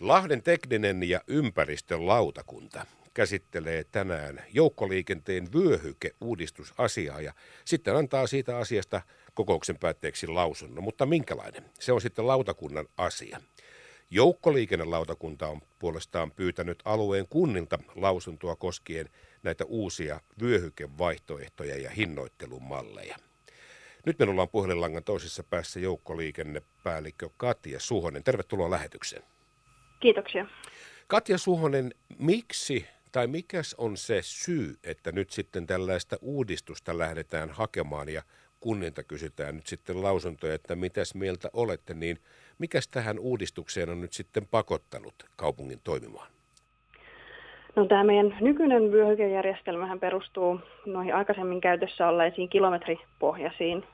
Lahden tekninen ja ympäristön lautakunta käsittelee tänään joukkoliikenteen vyöhyke-uudistusasiaa ja sitten antaa siitä asiasta kokouksen päätteeksi lausunnon. Mutta minkälainen? Se on sitten lautakunnan asia. Joukkoliikennelautakunta on puolestaan pyytänyt alueen kunnilta lausuntoa koskien näitä uusia vyöhykevaihtoehtoja ja hinnoittelumalleja. Nyt minulla on puhelinlangan toisessa päässä joukkoliikennepäällikkö Katja Suhonen. Tervetuloa lähetykseen. Kiitoksia. Katja Suhonen, miksi tai mikäs on se syy, että nyt sitten tällaista uudistusta lähdetään hakemaan ja kunnilta kysytään nyt sitten lausuntoja, että mitäs mieltä olette, niin mikäs tähän uudistukseen on nyt sitten pakottanut kaupungin toimimaan? No tämä meidän nykyinen vyöhykejärjestelmähän perustuu noihin aikaisemmin käytössä olleisiin kilometripohjaisiin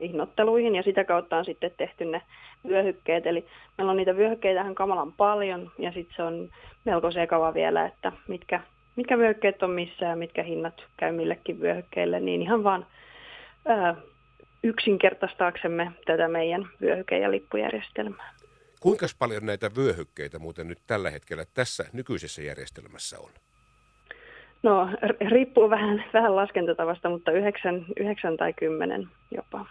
hinnoitteluihin ja sitä kautta on sitten tehty ne vyöhykkeet. Eli meillä on niitä vyöhykkeitähän kamalan paljon ja sitten se on melko sekava vielä, että mitkä, mitkä vyöhykkeet on missä ja mitkä hinnat käy millekin vyöhykkeille, niin ihan vaan ää, yksinkertaistaaksemme tätä meidän vyöhyke- ja lippujärjestelmää. Kuinka paljon näitä vyöhykkeitä muuten nyt tällä hetkellä tässä nykyisessä järjestelmässä on? No riippuu vähän, vähän laskentatavasta, mutta yhdeksän, yhdeksän tai kymmenen jopa.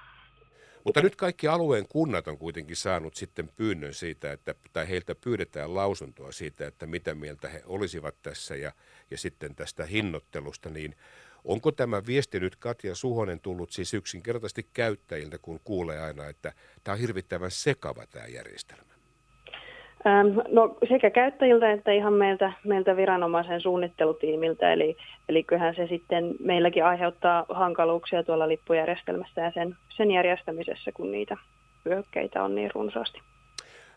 Mutta nyt kaikki alueen kunnat on kuitenkin saanut sitten pyynnön siitä, että, tai heiltä pyydetään lausuntoa siitä, että mitä mieltä he olisivat tässä ja, ja sitten tästä hinnoittelusta, niin onko tämä viesti nyt Katja Suhonen tullut siis yksinkertaisesti käyttäjiltä, kun kuulee aina, että tämä on hirvittävän sekava tämä järjestelmä? Ähm, no sekä käyttäjiltä että ihan meiltä, meiltä viranomaisen suunnittelutiimiltä, eli, eli kyllähän se sitten meilläkin aiheuttaa hankaluuksia tuolla lippujärjestelmässä ja sen, sen järjestämisessä, kun niitä hyökkäitä on niin runsaasti.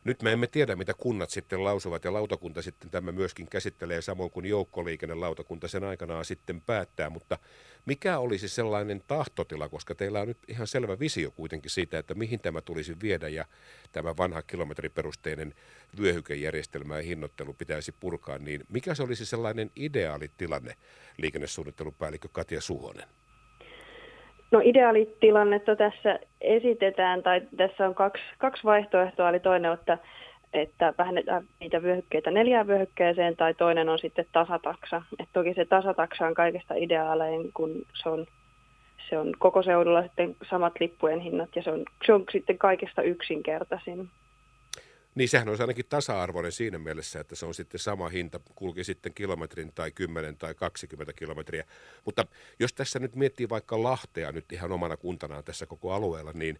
Nyt me emme tiedä, mitä kunnat sitten lausuvat ja lautakunta sitten tämä myöskin käsittelee samoin kuin joukkoliikennelautakunta sen aikanaan sitten päättää, mutta mikä olisi sellainen tahtotila, koska teillä on nyt ihan selvä visio kuitenkin siitä, että mihin tämä tulisi viedä ja tämä vanha kilometriperusteinen vyöhykejärjestelmä ja hinnoittelu pitäisi purkaa, niin mikä se olisi sellainen ideaalitilanne, liikennesuunnittelupäällikkö Katja Suhonen? No ideaalitilannetta tässä esitetään, tai tässä on kaksi, kaksi vaihtoehtoa, eli toinen on, että, että vähennetään niitä vyöhykkeitä neljään vyöhykkeeseen, tai toinen on sitten tasataksa. Et toki se tasataksa on kaikesta ideaalein, kun se on, se on koko seudulla sitten samat lippujen hinnat, ja se on, se on sitten kaikesta yksinkertaisin. Niin sehän on ainakin tasa-arvoinen siinä mielessä, että se on sitten sama hinta, kulki sitten kilometrin tai 10 tai 20 kilometriä. Mutta jos tässä nyt miettii vaikka Lahtea nyt ihan omana kuntanaan tässä koko alueella, niin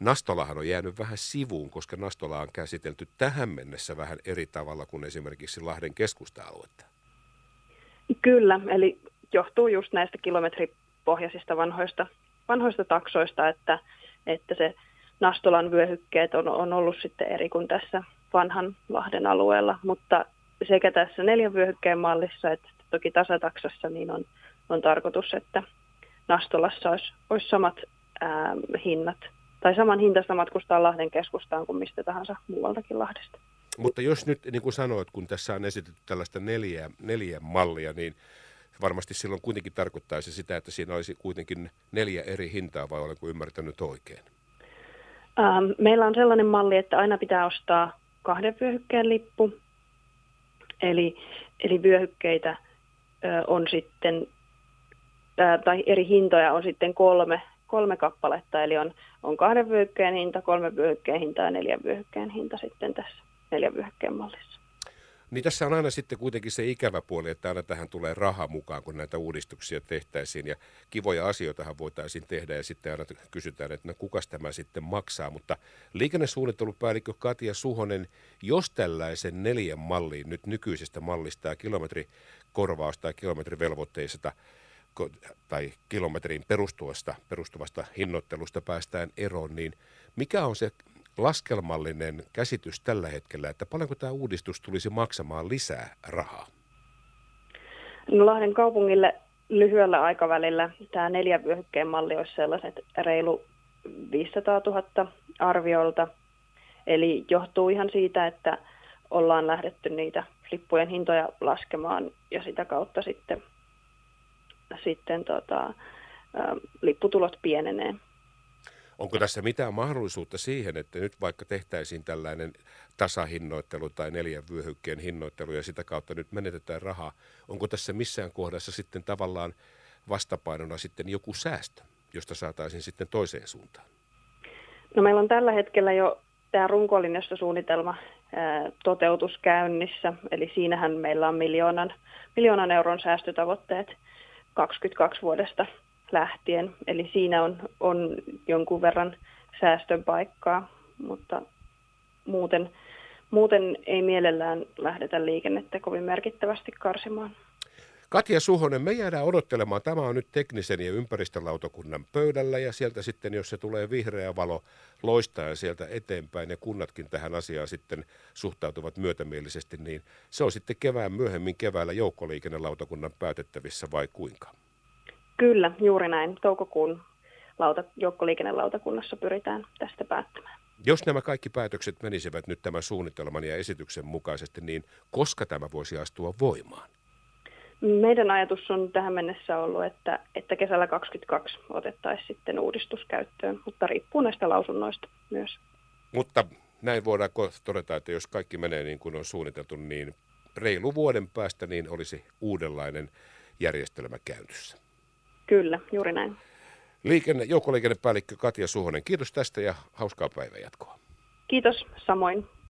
Nastolahan on jäänyt vähän sivuun, koska Nastola on käsitelty tähän mennessä vähän eri tavalla kuin esimerkiksi Lahden keskusta-aluetta. Kyllä, eli johtuu just näistä kilometripohjaisista vanhoista, vanhoista taksoista, että, että se Nastolan vyöhykkeet on, on ollut sitten eri kuin tässä vanhan Lahden alueella, mutta sekä tässä neljän vyöhykkeen mallissa että toki tasataksassa niin on, on tarkoitus, että Nastolassa olisi, olisi samat ää, hinnat tai saman hintasta matkustaa Lahden keskustaan kuin mistä tahansa muualtakin Lahdesta. Mutta jos nyt, niin kuin sanoit, kun tässä on esitetty tällaista neljä, neljä mallia, niin varmasti silloin kuitenkin tarkoittaisi sitä, että siinä olisi kuitenkin neljä eri hintaa, vai olenko ymmärtänyt oikein? Ähm, meillä on sellainen malli, että aina pitää ostaa kahden vyöhykkeen lippu. Eli, eli vyöhykkeitä on sitten, tai eri hintoja on sitten kolme, kolme kappaletta. Eli on, on kahden vyöhykkeen hinta, kolme vyöhykkeen hinta ja neljän vyöhykkeen hinta sitten tässä neljän vyöhykkeen mallissa. Niin tässä on aina sitten kuitenkin se ikävä puoli, että aina tähän tulee raha mukaan, kun näitä uudistuksia tehtäisiin. Ja kivoja asioitahan voitaisiin tehdä ja sitten aina kysytään, että no kukas tämä sitten maksaa. Mutta liikennesuunnittelupäällikkö Katja Suhonen, jos tällaisen neljän malliin nyt nykyisestä mallista ja kilometrikorvausta tai kilometrivelvoitteista tai kilometriin perustuvasta, perustuvasta hinnoittelusta päästään eroon, niin mikä on se laskelmallinen käsitys tällä hetkellä, että paljonko tämä uudistus tulisi maksamaan lisää rahaa? No Lahden kaupungille lyhyellä aikavälillä tämä neljän vyöhykkeen malli olisi sellaiset reilu 500 000 arviolta. Eli johtuu ihan siitä, että ollaan lähdetty niitä lippujen hintoja laskemaan ja sitä kautta sitten, sitten tota, lipputulot pienenee. Onko tässä mitään mahdollisuutta siihen, että nyt vaikka tehtäisiin tällainen tasahinnoittelu tai neljän vyöhykkeen hinnoittelu ja sitä kautta nyt menetetään rahaa. Onko tässä missään kohdassa sitten tavallaan vastapainona sitten joku säästö, josta saataisiin sitten toiseen suuntaan? No meillä on tällä hetkellä jo tämä runkolinjastosuunnitelma toteutus käynnissä, eli siinähän meillä on miljoonan, miljoonan euron säästötavoitteet 22 vuodesta lähtien, eli siinä on, on jonkun verran säästön paikkaa, mutta muuten, muuten ei mielellään lähdetä liikennettä kovin merkittävästi karsimaan. Katja Suhonen, me jäädään odottelemaan. Tämä on nyt teknisen ja ympäristölautakunnan pöydällä ja sieltä sitten, jos se tulee vihreä valo loistaa sieltä eteenpäin ja kunnatkin tähän asiaan sitten suhtautuvat myötämielisesti, niin se on sitten kevään myöhemmin keväällä joukkoliikennelautakunnan päätettävissä vai kuinka? Kyllä, juuri näin. Toukokuun lauta, joukkoliikennelautakunnassa pyritään tästä päättämään. Jos nämä kaikki päätökset menisivät nyt tämän suunnitelman ja esityksen mukaisesti, niin koska tämä voisi astua voimaan? Meidän ajatus on tähän mennessä ollut, että, että kesällä 2022 otettaisiin sitten uudistus käyttöön, mutta riippuu näistä lausunnoista myös. Mutta näin voidaan todeta, että jos kaikki menee niin kuin on suunniteltu, niin reilu vuoden päästä niin olisi uudenlainen järjestelmä käynnissä. Kyllä, juuri näin. Liikenne, joukkoliikennepäällikkö Katja Suhonen, kiitos tästä ja hauskaa päivänjatkoa. Kiitos, samoin.